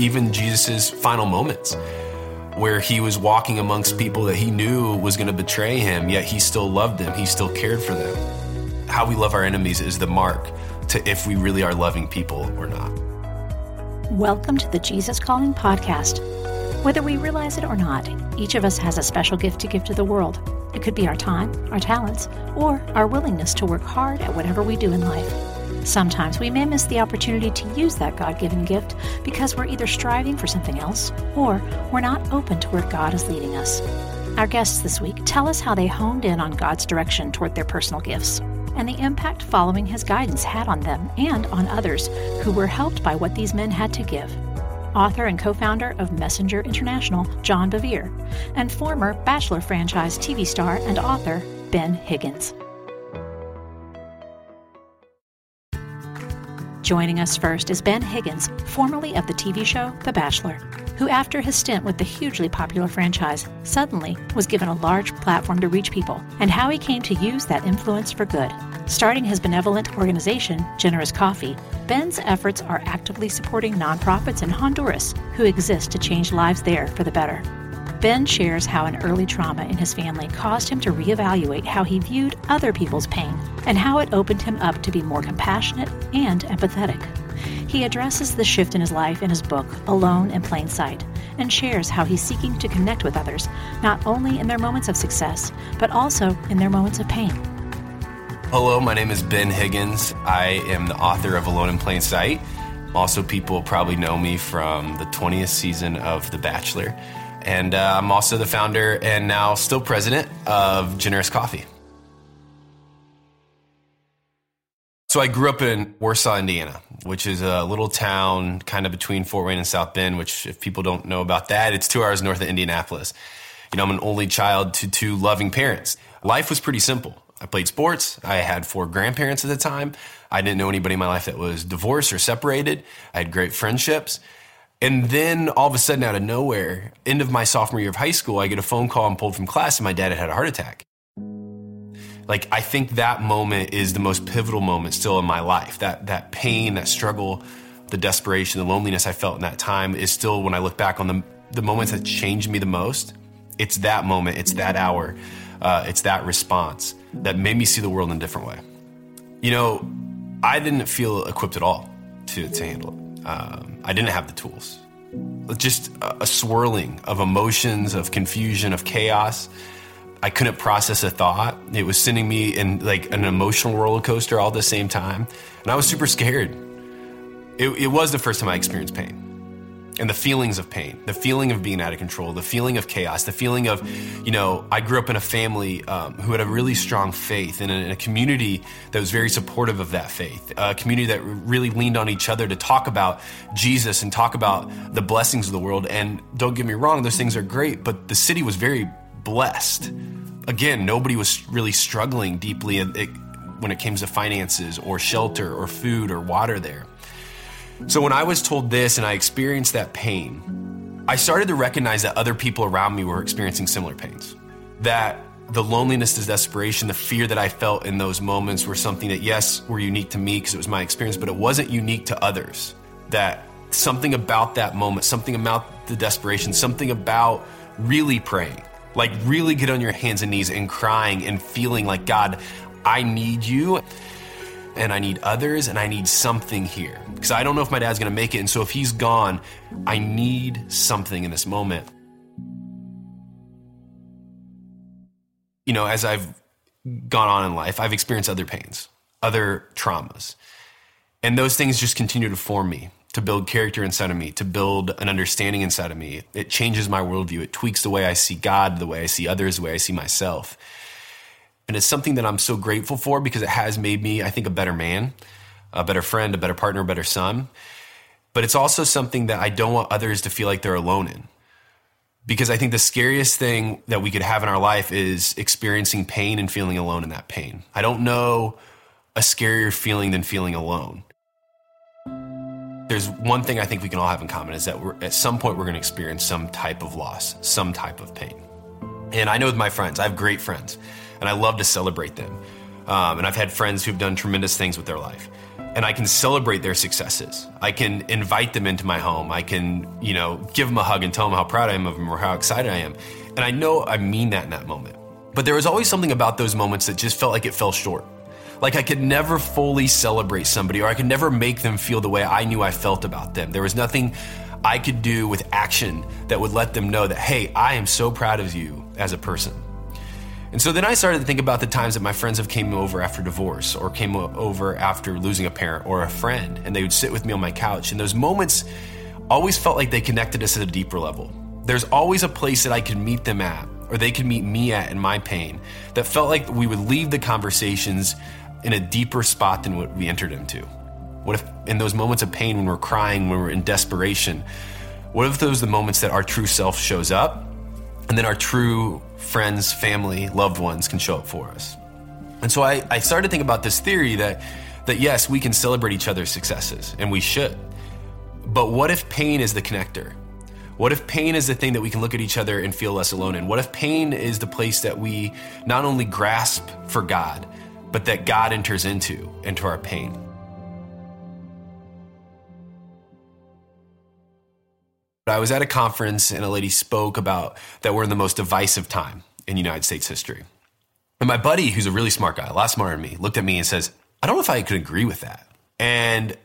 even Jesus' final moments, where he was walking amongst people that he knew was going to betray him, yet he still loved them, he still cared for them. How we love our enemies is the mark to if we really are loving people or not. Welcome to the Jesus Calling Podcast. Whether we realize it or not, each of us has a special gift to give to the world. It could be our time, our talents, or our willingness to work hard at whatever we do in life. Sometimes we may miss the opportunity to use that God given gift because we're either striving for something else or we're not open to where God is leading us. Our guests this week tell us how they honed in on God's direction toward their personal gifts and the impact following his guidance had on them and on others who were helped by what these men had to give. Author and co founder of Messenger International, John Bevere, and former Bachelor franchise TV star and author, Ben Higgins. Joining us first is Ben Higgins, formerly of the TV show The Bachelor, who, after his stint with the hugely popular franchise, suddenly was given a large platform to reach people, and how he came to use that influence for good. Starting his benevolent organization, Generous Coffee, Ben's efforts are actively supporting nonprofits in Honduras who exist to change lives there for the better. Ben shares how an early trauma in his family caused him to reevaluate how he viewed other people's pain and how it opened him up to be more compassionate and empathetic. He addresses the shift in his life in his book, Alone in Plain Sight, and shares how he's seeking to connect with others, not only in their moments of success, but also in their moments of pain. Hello, my name is Ben Higgins. I am the author of Alone in Plain Sight. Also, people probably know me from the 20th season of The Bachelor. And uh, I'm also the founder and now still president of Generous Coffee. So I grew up in Warsaw, Indiana, which is a little town kind of between Fort Wayne and South Bend, which if people don't know about that, it's two hours north of Indianapolis. You know, I'm an only child to two loving parents. Life was pretty simple. I played sports. I had four grandparents at the time. I didn't know anybody in my life that was divorced or separated. I had great friendships. And then all of a sudden, out of nowhere, end of my sophomore year of high school, I get a phone call. I'm pulled from class, and my dad had had a heart attack. Like I think that moment is the most pivotal moment still in my life. That that pain, that struggle, the desperation, the loneliness I felt in that time is still when I look back on the the moments that changed me the most. It's that moment. It's that hour. Uh, it's that response that made me see the world in a different way. You know, I didn't feel equipped at all to to handle it. Um, I didn't have the tools. Just a, a swirling of emotions, of confusion, of chaos. I couldn't process a thought. It was sending me in like an emotional roller coaster all at the same time. And I was super scared. It, it was the first time I experienced pain and the feelings of pain, the feeling of being out of control, the feeling of chaos, the feeling of, you know, I grew up in a family um, who had a really strong faith and in a community that was very supportive of that faith, a community that really leaned on each other to talk about Jesus and talk about the blessings of the world. And don't get me wrong, those things are great, but the city was very blessed. Again, nobody was really struggling deeply when it came to finances or shelter or food or water there. So when I was told this and I experienced that pain, I started to recognize that other people around me were experiencing similar pains. That the loneliness, the desperation, the fear that I felt in those moments were something that, yes, were unique to me because it was my experience, but it wasn't unique to others. That something about that moment, something about the desperation, something about really praying, like really get on your hands and knees and crying and feeling like, God, I need you and I need others and I need something here. Because I don't know if my dad's gonna make it. And so if he's gone, I need something in this moment. You know, as I've gone on in life, I've experienced other pains, other traumas. And those things just continue to form me, to build character inside of me, to build an understanding inside of me. It changes my worldview. It tweaks the way I see God, the way I see others, the way I see myself. And it's something that I'm so grateful for because it has made me, I think, a better man, a better friend, a better partner, a better son. But it's also something that I don't want others to feel like they're alone in. Because I think the scariest thing that we could have in our life is experiencing pain and feeling alone in that pain. I don't know a scarier feeling than feeling alone. There's one thing I think we can all have in common is that at some point we're going to experience some type of loss, some type of pain. And I know with my friends, I have great friends and I love to celebrate them. Um, and I've had friends who've done tremendous things with their life. And I can celebrate their successes. I can invite them into my home. I can, you know, give them a hug and tell them how proud I am of them or how excited I am. And I know I mean that in that moment. But there was always something about those moments that just felt like it fell short. Like I could never fully celebrate somebody or I could never make them feel the way I knew I felt about them. There was nothing I could do with action that would let them know that, hey, I am so proud of you as a person. And so then I started to think about the times that my friends have came over after divorce or came over after losing a parent or a friend and they would sit with me on my couch and those moments always felt like they connected us at a deeper level. There's always a place that I could meet them at or they could meet me at in my pain that felt like we would leave the conversations in a deeper spot than what we entered into. What if in those moments of pain when we're crying, when we're in desperation, what if those are the moments that our true self shows up and then our true friends, family, loved ones can show up for us. And so I, I started to think about this theory that, that yes, we can celebrate each other's successes, and we should. But what if pain is the connector? What if pain is the thing that we can look at each other and feel less alone in? What if pain is the place that we not only grasp for God, but that God enters into, into our pain? I was at a conference and a lady spoke about that we're in the most divisive time in United States history. And my buddy, who's a really smart guy, a lot smarter than me, looked at me and says, I don't know if I could agree with that. And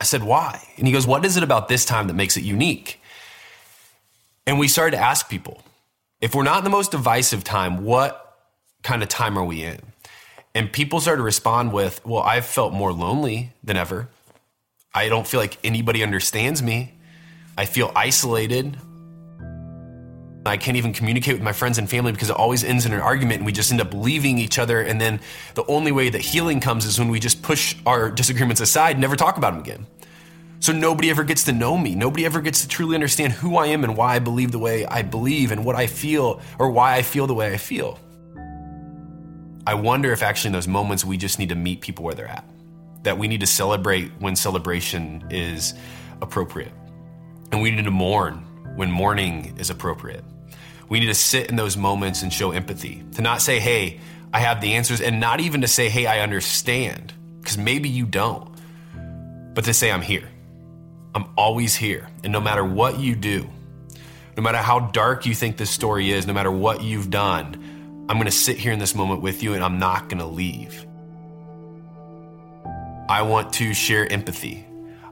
I said, why? And he goes, What is it about this time that makes it unique? And we started to ask people, if we're not in the most divisive time, what kind of time are we in? And people started to respond with, Well, I've felt more lonely than ever. I don't feel like anybody understands me. I feel isolated. I can't even communicate with my friends and family because it always ends in an argument and we just end up leaving each other. And then the only way that healing comes is when we just push our disagreements aside and never talk about them again. So nobody ever gets to know me. Nobody ever gets to truly understand who I am and why I believe the way I believe and what I feel or why I feel the way I feel. I wonder if actually in those moments we just need to meet people where they're at. That we need to celebrate when celebration is appropriate. And we need to mourn when mourning is appropriate. We need to sit in those moments and show empathy. To not say, hey, I have the answers, and not even to say, hey, I understand, because maybe you don't, but to say, I'm here. I'm always here. And no matter what you do, no matter how dark you think this story is, no matter what you've done, I'm going to sit here in this moment with you and I'm not going to leave. I want to share empathy.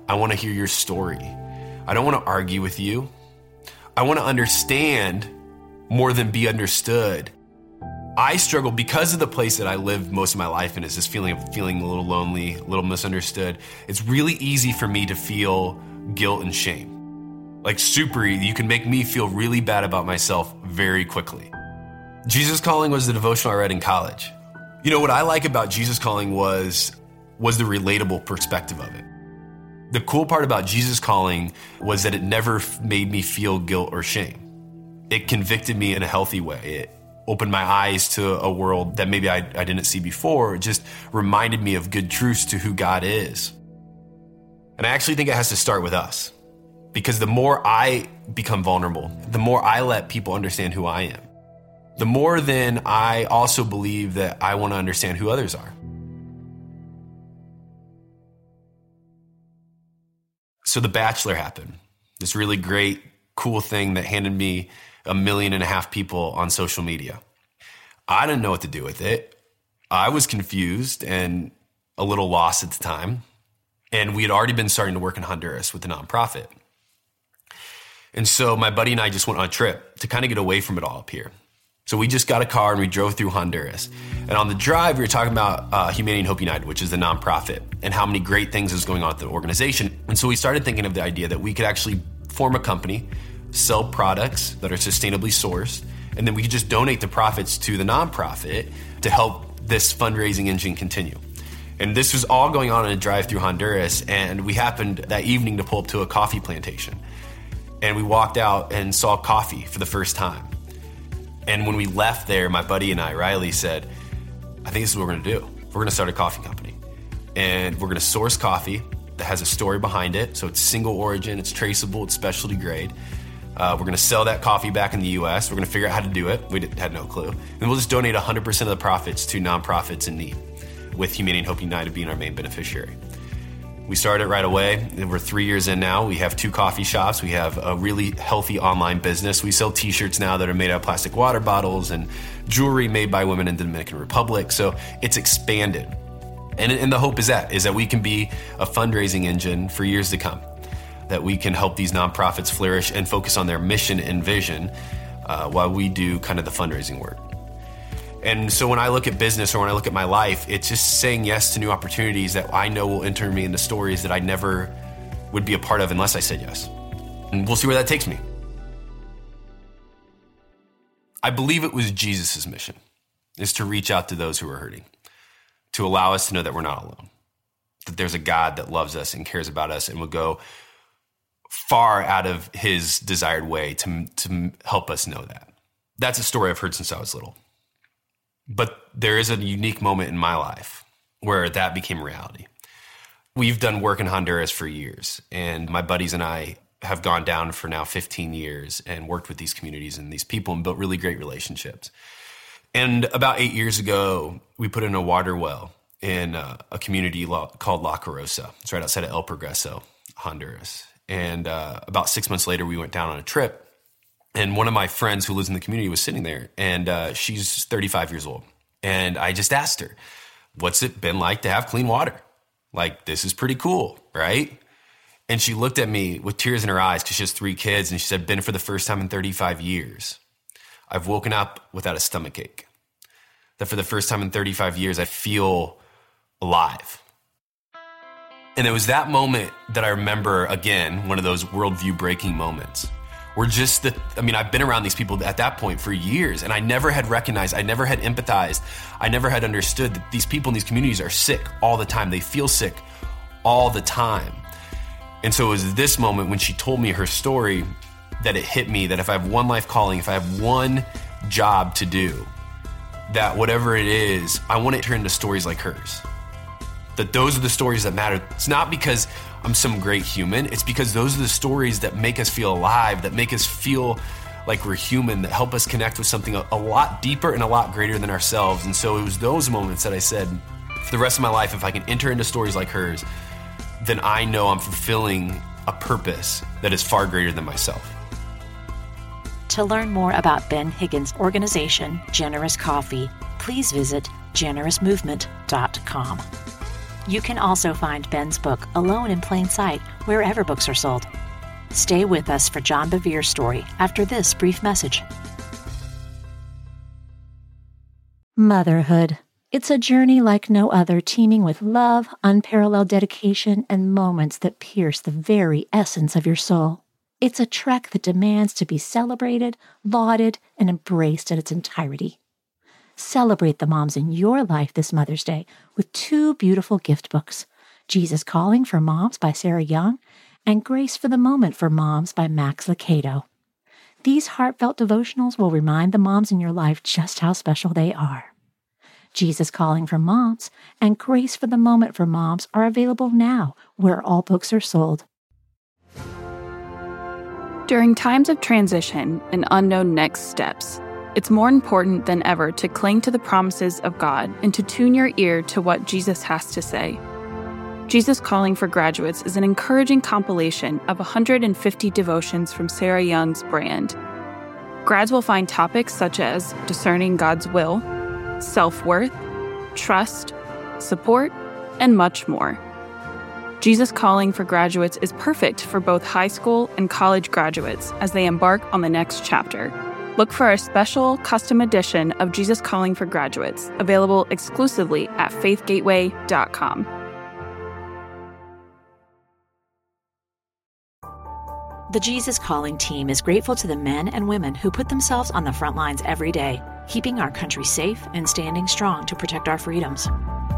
I want to hear your story. I don't want to argue with you. I want to understand more than be understood. I struggle because of the place that I lived most of my life in is this feeling of feeling a little lonely, a little misunderstood. It's really easy for me to feel guilt and shame. Like super easy. You can make me feel really bad about myself very quickly. Jesus Calling was the devotional I read in college. You know what I like about Jesus Calling was was the relatable perspective of it. The cool part about Jesus Calling was that it never made me feel guilt or shame. It convicted me in a healthy way. It opened my eyes to a world that maybe I, I didn't see before. It just reminded me of good truths to who God is. And I actually think it has to start with us. Because the more I become vulnerable, the more I let people understand who I am, the more then I also believe that I want to understand who others are. So The Bachelor happened. This really great, cool thing that handed me a million and a half people on social media. I didn't know what to do with it. I was confused and a little lost at the time. And we had already been starting to work in Honduras with the nonprofit. And so my buddy and I just went on a trip to kind of get away from it all up here. So we just got a car and we drove through Honduras. And on the drive, we were talking about uh, Humanity and Hope United, which is the nonprofit, and how many great things is going on at the organization. And so we started thinking of the idea that we could actually form a company, sell products that are sustainably sourced, and then we could just donate the profits to the nonprofit to help this fundraising engine continue. And this was all going on in a drive through Honduras. And we happened that evening to pull up to a coffee plantation. And we walked out and saw coffee for the first time. And when we left there, my buddy and I, Riley, said, I think this is what we're gonna do. We're gonna start a coffee company. And we're gonna source coffee that has a story behind it. So it's single origin, it's traceable, it's specialty grade. Uh, we're gonna sell that coffee back in the US. We're gonna figure out how to do it. We had no clue. And we'll just donate 100% of the profits to nonprofits in need, with Humanity and Hope United being our main beneficiary. We started right away. We're three years in now. We have two coffee shops. We have a really healthy online business. We sell t shirts now that are made out of plastic water bottles and jewelry made by women in the Dominican Republic. So it's expanded. And, and the hope is that, is that we can be a fundraising engine for years to come, that we can help these nonprofits flourish and focus on their mission and vision uh, while we do kind of the fundraising work. And so when I look at business or when I look at my life, it's just saying yes to new opportunities that I know will enter me into stories that I never would be a part of unless I said yes. And we'll see where that takes me. I believe it was Jesus' mission is to reach out to those who are hurting, to allow us to know that we're not alone, that there's a God that loves us and cares about us and will go far out of his desired way to, to help us know that. That's a story I've heard since I was little. But there is a unique moment in my life where that became reality. We've done work in Honduras for years, and my buddies and I have gone down for now 15 years and worked with these communities and these people and built really great relationships. And about eight years ago, we put in a water well in a, a community called La Carosa. It's right outside of El Progreso, Honduras. And uh, about six months later, we went down on a trip and one of my friends who lives in the community was sitting there, and uh, she's 35 years old. And I just asked her, What's it been like to have clean water? Like, this is pretty cool, right? And she looked at me with tears in her eyes because she has three kids, and she said, Ben for the first time in 35 years, I've woken up without a stomach ache. That for the first time in 35 years, I feel alive. And it was that moment that I remember again, one of those worldview breaking moments were just the I mean, I've been around these people at that point for years and I never had recognized, I never had empathized, I never had understood that these people in these communities are sick all the time. They feel sick all the time. And so it was this moment when she told me her story that it hit me that if I have one life calling, if I have one job to do, that whatever it is, I want it to turn into stories like hers. That those are the stories that matter. It's not because I'm some great human. It's because those are the stories that make us feel alive, that make us feel like we're human, that help us connect with something a, a lot deeper and a lot greater than ourselves. And so it was those moments that I said, for the rest of my life, if I can enter into stories like hers, then I know I'm fulfilling a purpose that is far greater than myself. To learn more about Ben Higgins' organization, Generous Coffee, please visit generousmovement.com. You can also find Ben's book, Alone in Plain Sight, wherever books are sold. Stay with us for John Bevere's story after this brief message. Motherhood. It's a journey like no other, teeming with love, unparalleled dedication, and moments that pierce the very essence of your soul. It's a trek that demands to be celebrated, lauded, and embraced in its entirety. Celebrate the moms in your life this Mother's Day with two beautiful gift books Jesus Calling for Moms by Sarah Young and Grace for the Moment for Moms by Max Lucado. These heartfelt devotionals will remind the moms in your life just how special they are. Jesus Calling for Moms and Grace for the Moment for Moms are available now where all books are sold. During times of transition and unknown next steps, it's more important than ever to cling to the promises of God and to tune your ear to what Jesus has to say. Jesus Calling for Graduates is an encouraging compilation of 150 devotions from Sarah Young's brand. Grads will find topics such as discerning God's will, self worth, trust, support, and much more. Jesus Calling for Graduates is perfect for both high school and college graduates as they embark on the next chapter. Look for a special custom edition of Jesus Calling for Graduates, available exclusively at faithgateway.com. The Jesus Calling team is grateful to the men and women who put themselves on the front lines every day, keeping our country safe and standing strong to protect our freedoms.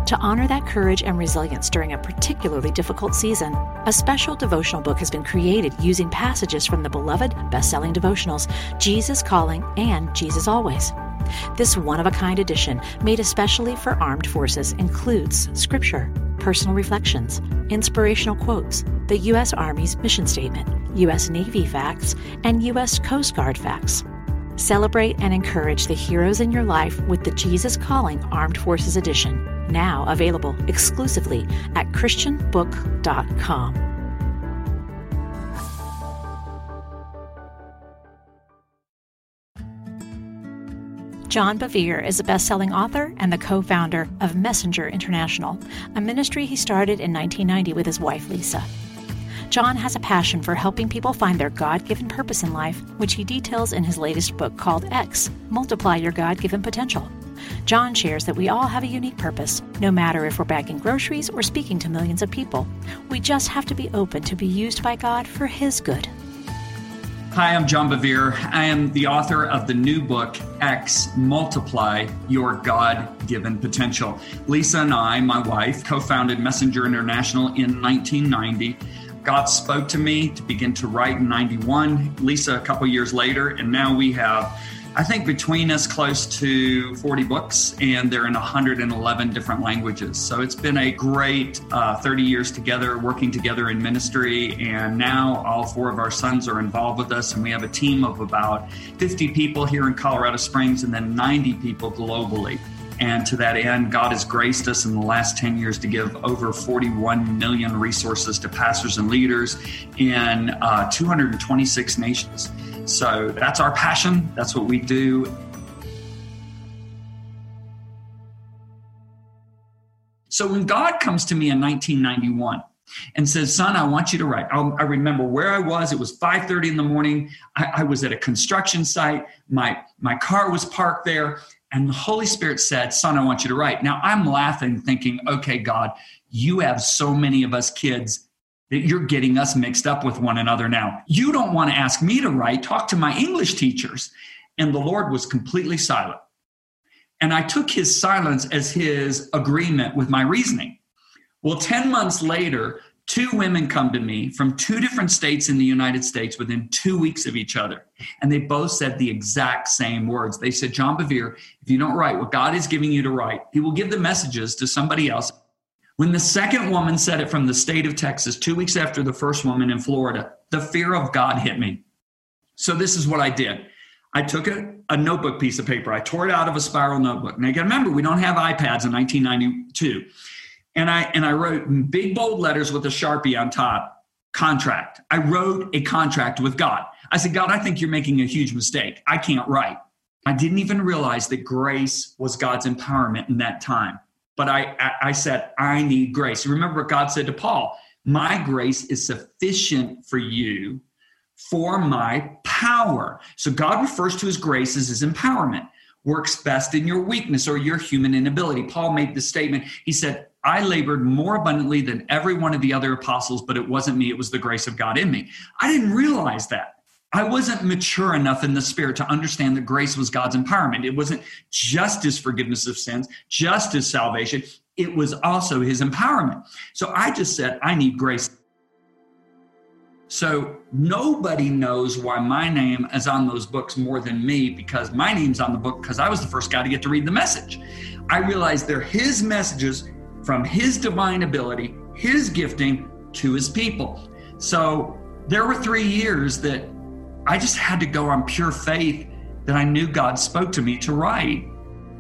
To honor that courage and resilience during a particularly difficult season, a special devotional book has been created using passages from the beloved best selling devotionals Jesus Calling and Jesus Always. This one of a kind edition, made especially for armed forces, includes scripture, personal reflections, inspirational quotes, the U.S. Army's mission statement, U.S. Navy facts, and U.S. Coast Guard facts. Celebrate and encourage the heroes in your life with the Jesus Calling Armed Forces Edition Now available exclusively at ChristianBook.com. John Bevere is a best selling author and the co founder of Messenger International, a ministry he started in 1990 with his wife, Lisa. John has a passion for helping people find their God given purpose in life, which he details in his latest book called X Multiply Your God Given Potential. John shares that we all have a unique purpose, no matter if we're bagging groceries or speaking to millions of people. We just have to be open to be used by God for His good. Hi, I'm John Bevere. I am the author of the new book, X Multiply Your God Given Potential. Lisa and I, my wife, co founded Messenger International in 1990. God spoke to me to begin to write in 91, Lisa a couple years later, and now we have I think between us close to 40 books, and they're in 111 different languages. So it's been a great uh, 30 years together, working together in ministry. And now all four of our sons are involved with us, and we have a team of about 50 people here in Colorado Springs and then 90 people globally. And to that end, God has graced us in the last 10 years to give over 41 million resources to pastors and leaders in uh, 226 nations. So that's our passion. That's what we do. So when God comes to me in 1991 and says, "Son, I want you to write," I'll, i remember where I was. It was 5:30 in the morning. I, I was at a construction site. My my car was parked there, and the Holy Spirit said, "Son, I want you to write." Now I'm laughing, thinking, "Okay, God, you have so many of us kids that you're getting us mixed up with one another now. You don't want to ask me to write, talk to my English teachers. And the Lord was completely silent. And I took his silence as his agreement with my reasoning. Well, 10 months later, two women come to me from two different states in the United States within two weeks of each other. And they both said the exact same words. They said, John Bevere, if you don't write what God is giving you to write, he will give the messages to somebody else when the second woman said it from the state of Texas, two weeks after the first woman in Florida, the fear of God hit me. So this is what I did. I took a, a notebook piece of paper. I tore it out of a spiral notebook. Now you got to remember, we don't have iPads in 1992. And I and I wrote in big bold letters with a sharpie on top, contract. I wrote a contract with God. I said, God, I think you're making a huge mistake. I can't write. I didn't even realize that grace was God's empowerment in that time but I, I said, I need grace. Remember what God said to Paul My grace is sufficient for you for my power. So God refers to his grace as his empowerment, works best in your weakness or your human inability. Paul made the statement, he said, I labored more abundantly than every one of the other apostles, but it wasn't me, it was the grace of God in me. I didn't realize that. I wasn't mature enough in the spirit to understand that grace was God's empowerment. It wasn't just his forgiveness of sins, just his salvation. It was also his empowerment. So I just said, I need grace. So nobody knows why my name is on those books more than me because my name's on the book because I was the first guy to get to read the message. I realized they're his messages from his divine ability, his gifting to his people. So there were three years that I just had to go on pure faith that I knew God spoke to me to write.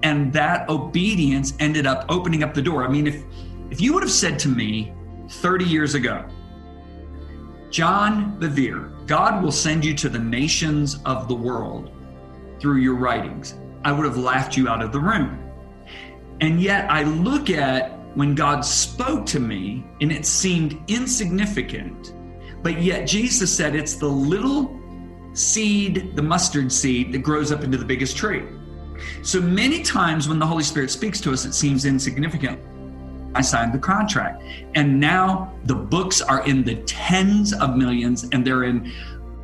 And that obedience ended up opening up the door. I mean, if if you would have said to me 30 years ago, John Bevere, God will send you to the nations of the world through your writings, I would have laughed you out of the room. And yet I look at when God spoke to me and it seemed insignificant, but yet Jesus said it's the little seed, the mustard seed that grows up into the biggest tree. So many times when the Holy Spirit speaks to us, it seems insignificant. I signed the contract. And now the books are in the tens of millions and they're in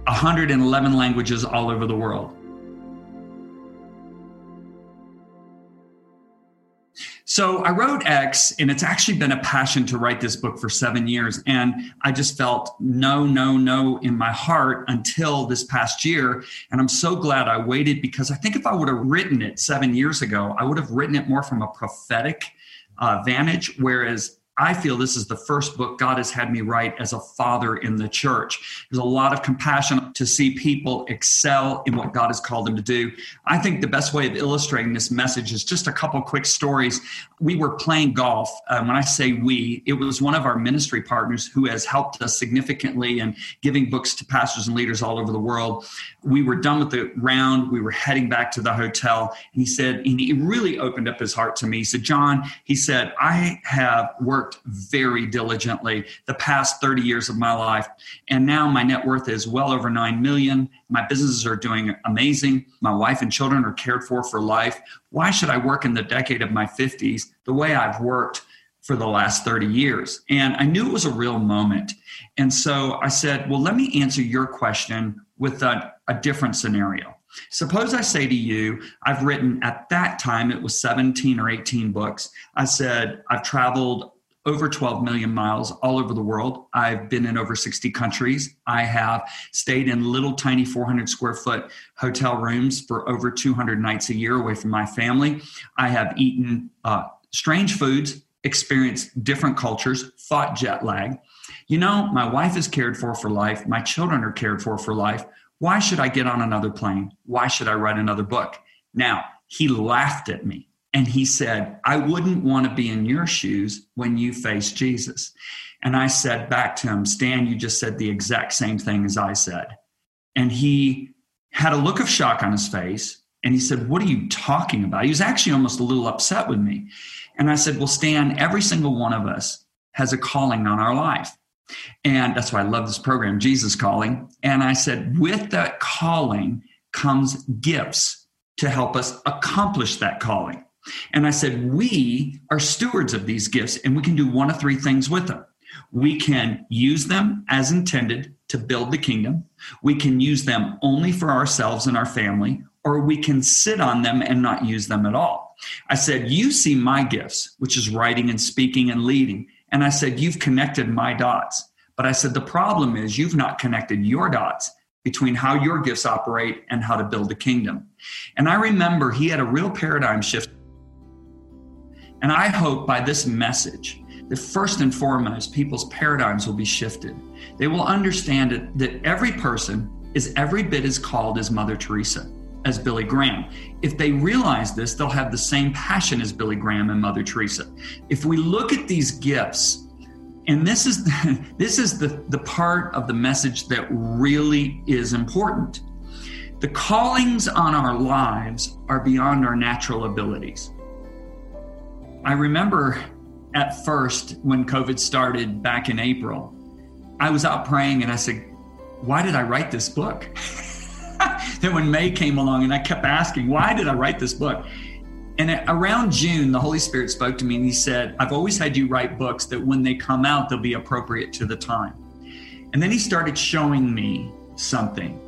111 languages all over the world. So I wrote X, and it's actually been a passion to write this book for seven years. And I just felt no, no, no in my heart until this past year. And I'm so glad I waited because I think if I would have written it seven years ago, I would have written it more from a prophetic uh, vantage. Whereas I feel this is the first book God has had me write as a father in the church. There's a lot of compassion to see people excel in what God has called them to do. I think the best way of illustrating this message is just a couple quick stories. We were playing golf. Uh, when I say we, it was one of our ministry partners who has helped us significantly in giving books to pastors and leaders all over the world. We were done with the round. We were heading back to the hotel. And he said, and he really opened up his heart to me. He said, John, he said, I have worked very diligently the past 30 years of my life. And now my net worth is well over 9 million. My businesses are doing amazing. My wife and children are cared for for life. Why should I work in the decade of my 50s the way I've worked for the last 30 years? And I knew it was a real moment. And so I said, well, let me answer your question with a, a different scenario. Suppose I say to you, I've written at that time, it was 17 or 18 books. I said, I've traveled over 12 million miles all over the world. I've been in over 60 countries. I have stayed in little tiny 400 square foot hotel rooms for over 200 nights a year away from my family. I have eaten uh, strange foods, experienced different cultures, fought jet lag. You know, my wife is cared for for life. My children are cared for for life. Why should I get on another plane? Why should I write another book? Now, he laughed at me and he said, I wouldn't want to be in your shoes when you face Jesus. And I said back to him, Stan, you just said the exact same thing as I said. And he had a look of shock on his face and he said, What are you talking about? He was actually almost a little upset with me. And I said, Well, Stan, every single one of us has a calling on our life. And that's why I love this program, Jesus Calling. And I said, with that calling comes gifts to help us accomplish that calling. And I said, we are stewards of these gifts and we can do one of three things with them. We can use them as intended to build the kingdom. We can use them only for ourselves and our family, or we can sit on them and not use them at all. I said, You see my gifts, which is writing and speaking and leading. And I said, You've connected my dots. But I said, The problem is you've not connected your dots between how your gifts operate and how to build the kingdom. And I remember he had a real paradigm shift. And I hope by this message that first and foremost, people's paradigms will be shifted. They will understand that every person is every bit as called as Mother Teresa, as Billy Graham. If they realize this, they'll have the same passion as Billy Graham and Mother Teresa. If we look at these gifts, and this is this is the, the part of the message that really is important. The callings on our lives are beyond our natural abilities. I remember at first when COVID started back in April, I was out praying and I said, Why did I write this book? then when May came along and I kept asking, Why did I write this book? And around June, the Holy Spirit spoke to me and he said, I've always had you write books that when they come out, they'll be appropriate to the time. And then he started showing me something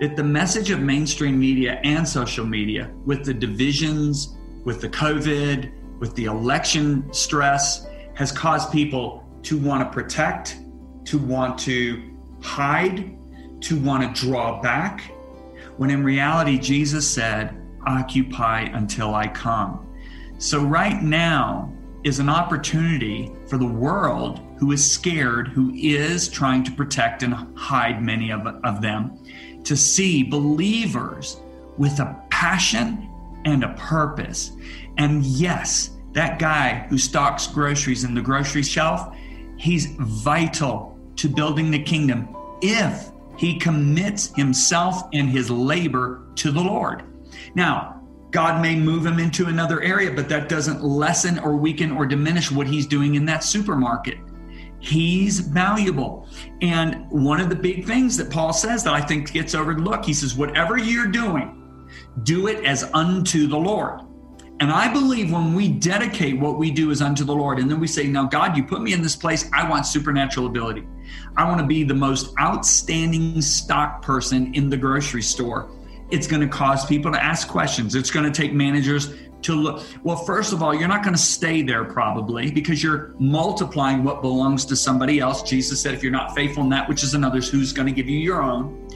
that the message of mainstream media and social media, with the divisions, with the COVID, with the election stress, has caused people to want to protect, to want to hide, to want to draw back. When in reality, Jesus said, occupy until I come. So, right now is an opportunity for the world who is scared, who is trying to protect and hide many of, of them, to see believers with a passion and a purpose. And yes, that guy who stocks groceries in the grocery shelf, he's vital to building the kingdom if he commits himself and his labor to the Lord. Now, God may move him into another area, but that doesn't lessen or weaken or diminish what he's doing in that supermarket. He's valuable. And one of the big things that Paul says that I think gets overlooked, he says, whatever you're doing, do it as unto the Lord. And I believe when we dedicate what we do as unto the Lord, and then we say, Now, God, you put me in this place, I want supernatural ability. I want to be the most outstanding stock person in the grocery store it's going to cause people to ask questions. It's going to take managers to look. Well, first of all, you're not going to stay there probably because you're multiplying what belongs to somebody else. Jesus said, if you're not faithful in that which is another's, who's going to give you your own?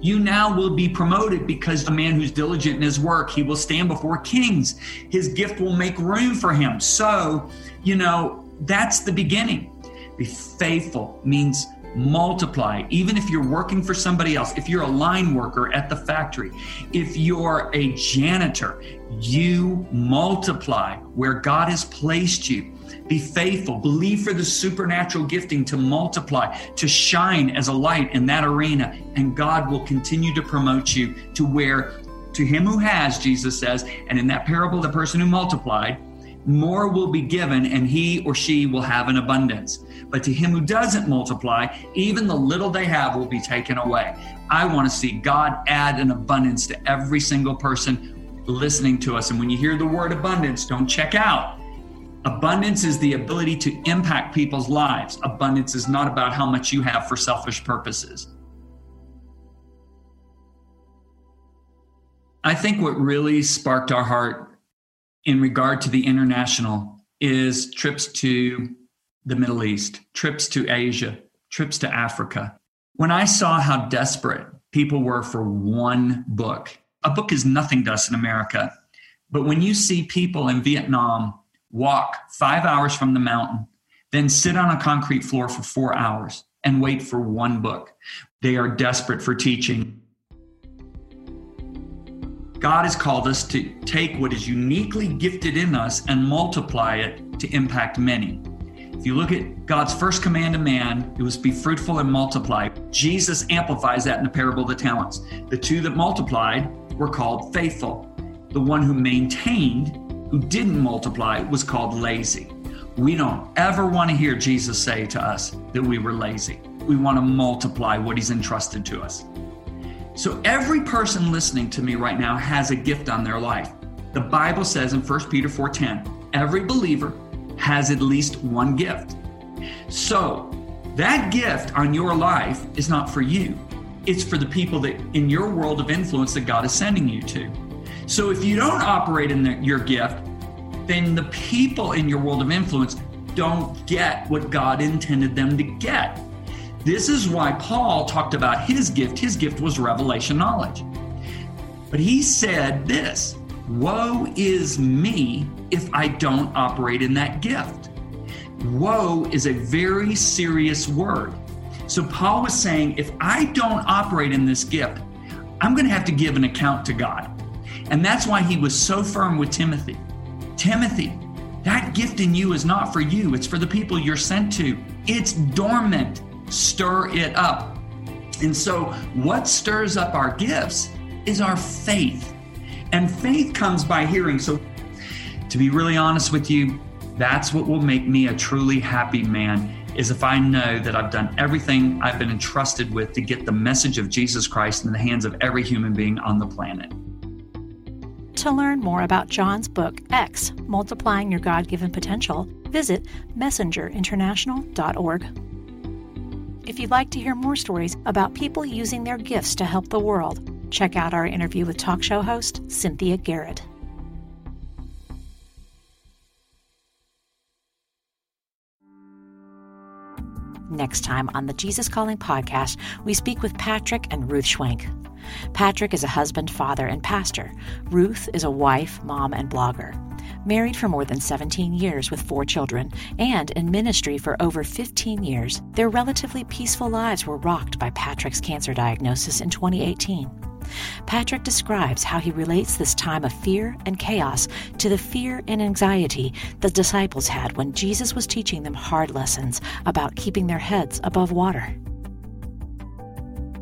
You now will be promoted because a man who's diligent in his work, he will stand before kings. His gift will make room for him. So, you know, That's the beginning. Be faithful means multiply. Even if you're working for somebody else, if you're a line worker at the factory, if you're a janitor, you multiply where God has placed you. Be faithful. Believe for the supernatural gifting to multiply, to shine as a light in that arena. And God will continue to promote you to where, to him who has, Jesus says, and in that parable, the person who multiplied, more will be given and he or she will have an abundance. But to him who doesn't multiply, even the little they have will be taken away. I want to see God add an abundance to every single person listening to us. And when you hear the word abundance, don't check out. Abundance is the ability to impact people's lives. Abundance is not about how much you have for selfish purposes. I think what really sparked our heart in regard to the international is trips to the Middle East, trips to Asia, trips to Africa. When I saw how desperate people were for one book, a book is nothing to us in America. But when you see people in Vietnam walk five hours from the mountain, then sit on a concrete floor for four hours and wait for one book, they are desperate for teaching. God has called us to take what is uniquely gifted in us and multiply it to impact many. If you look at God's first command to man, it was be fruitful and multiply. Jesus amplifies that in the parable of the talents. The two that multiplied were called faithful. The one who maintained, who didn't multiply, was called lazy. We don't ever want to hear Jesus say to us that we were lazy. We want to multiply what he's entrusted to us. So every person listening to me right now has a gift on their life. The Bible says in 1 Peter 4:10, every believer has at least one gift. So, that gift on your life is not for you. It's for the people that in your world of influence that God is sending you to. So if you don't operate in the, your gift, then the people in your world of influence don't get what God intended them to get. This is why Paul talked about his gift. His gift was revelation knowledge. But he said this Woe is me if I don't operate in that gift. Woe is a very serious word. So Paul was saying, if I don't operate in this gift, I'm going to have to give an account to God. And that's why he was so firm with Timothy. Timothy, that gift in you is not for you, it's for the people you're sent to. It's dormant stir it up. And so, what stirs up our gifts is our faith. And faith comes by hearing. So, to be really honest with you, that's what will make me a truly happy man is if I know that I've done everything I've been entrusted with to get the message of Jesus Christ in the hands of every human being on the planet. To learn more about John's book, X Multiplying Your God Given Potential, visit messengerinternational.org. If you'd like to hear more stories about people using their gifts to help the world, check out our interview with talk show host Cynthia Garrett. Next time on the Jesus Calling podcast, we speak with Patrick and Ruth Schwenk. Patrick is a husband, father, and pastor. Ruth is a wife, mom, and blogger married for more than 17 years with four children, and in ministry for over 15 years, their relatively peaceful lives were rocked by Patrick's cancer diagnosis in 2018. Patrick describes how he relates this time of fear and chaos to the fear and anxiety the disciples had when Jesus was teaching them hard lessons about keeping their heads above water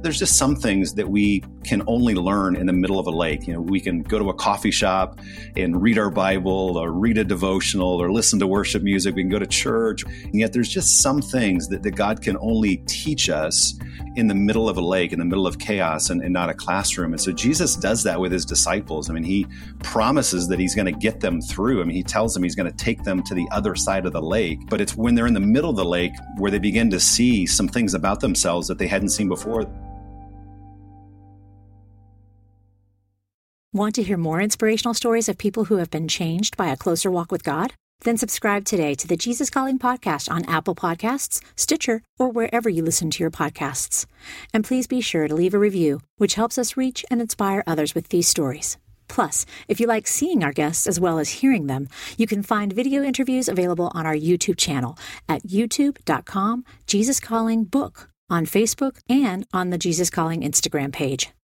there's just some things that we can only learn in the middle of a lake. You know, we can go to a coffee shop and read our Bible or read a devotional or listen to worship music. We can go to church. And yet there's just some things that, that God can only teach us in the middle of a lake, in the middle of chaos and, and not a classroom. And so Jesus does that with his disciples. I mean, he promises that he's going to get them through. I mean, he tells them he's going to take them to the other side of the lake. But it's when they're in the middle of the lake where they begin to see some things about themselves that they hadn't seen before. Want to hear more inspirational stories of people who have been changed by a closer walk with God? Then subscribe today to the Jesus Calling podcast on Apple Podcasts, Stitcher, or wherever you listen to your podcasts. And please be sure to leave a review, which helps us reach and inspire others with these stories. Plus, if you like seeing our guests as well as hearing them, you can find video interviews available on our YouTube channel at youtube.com Jesus Calling Book, on Facebook, and on the Jesus Calling Instagram page.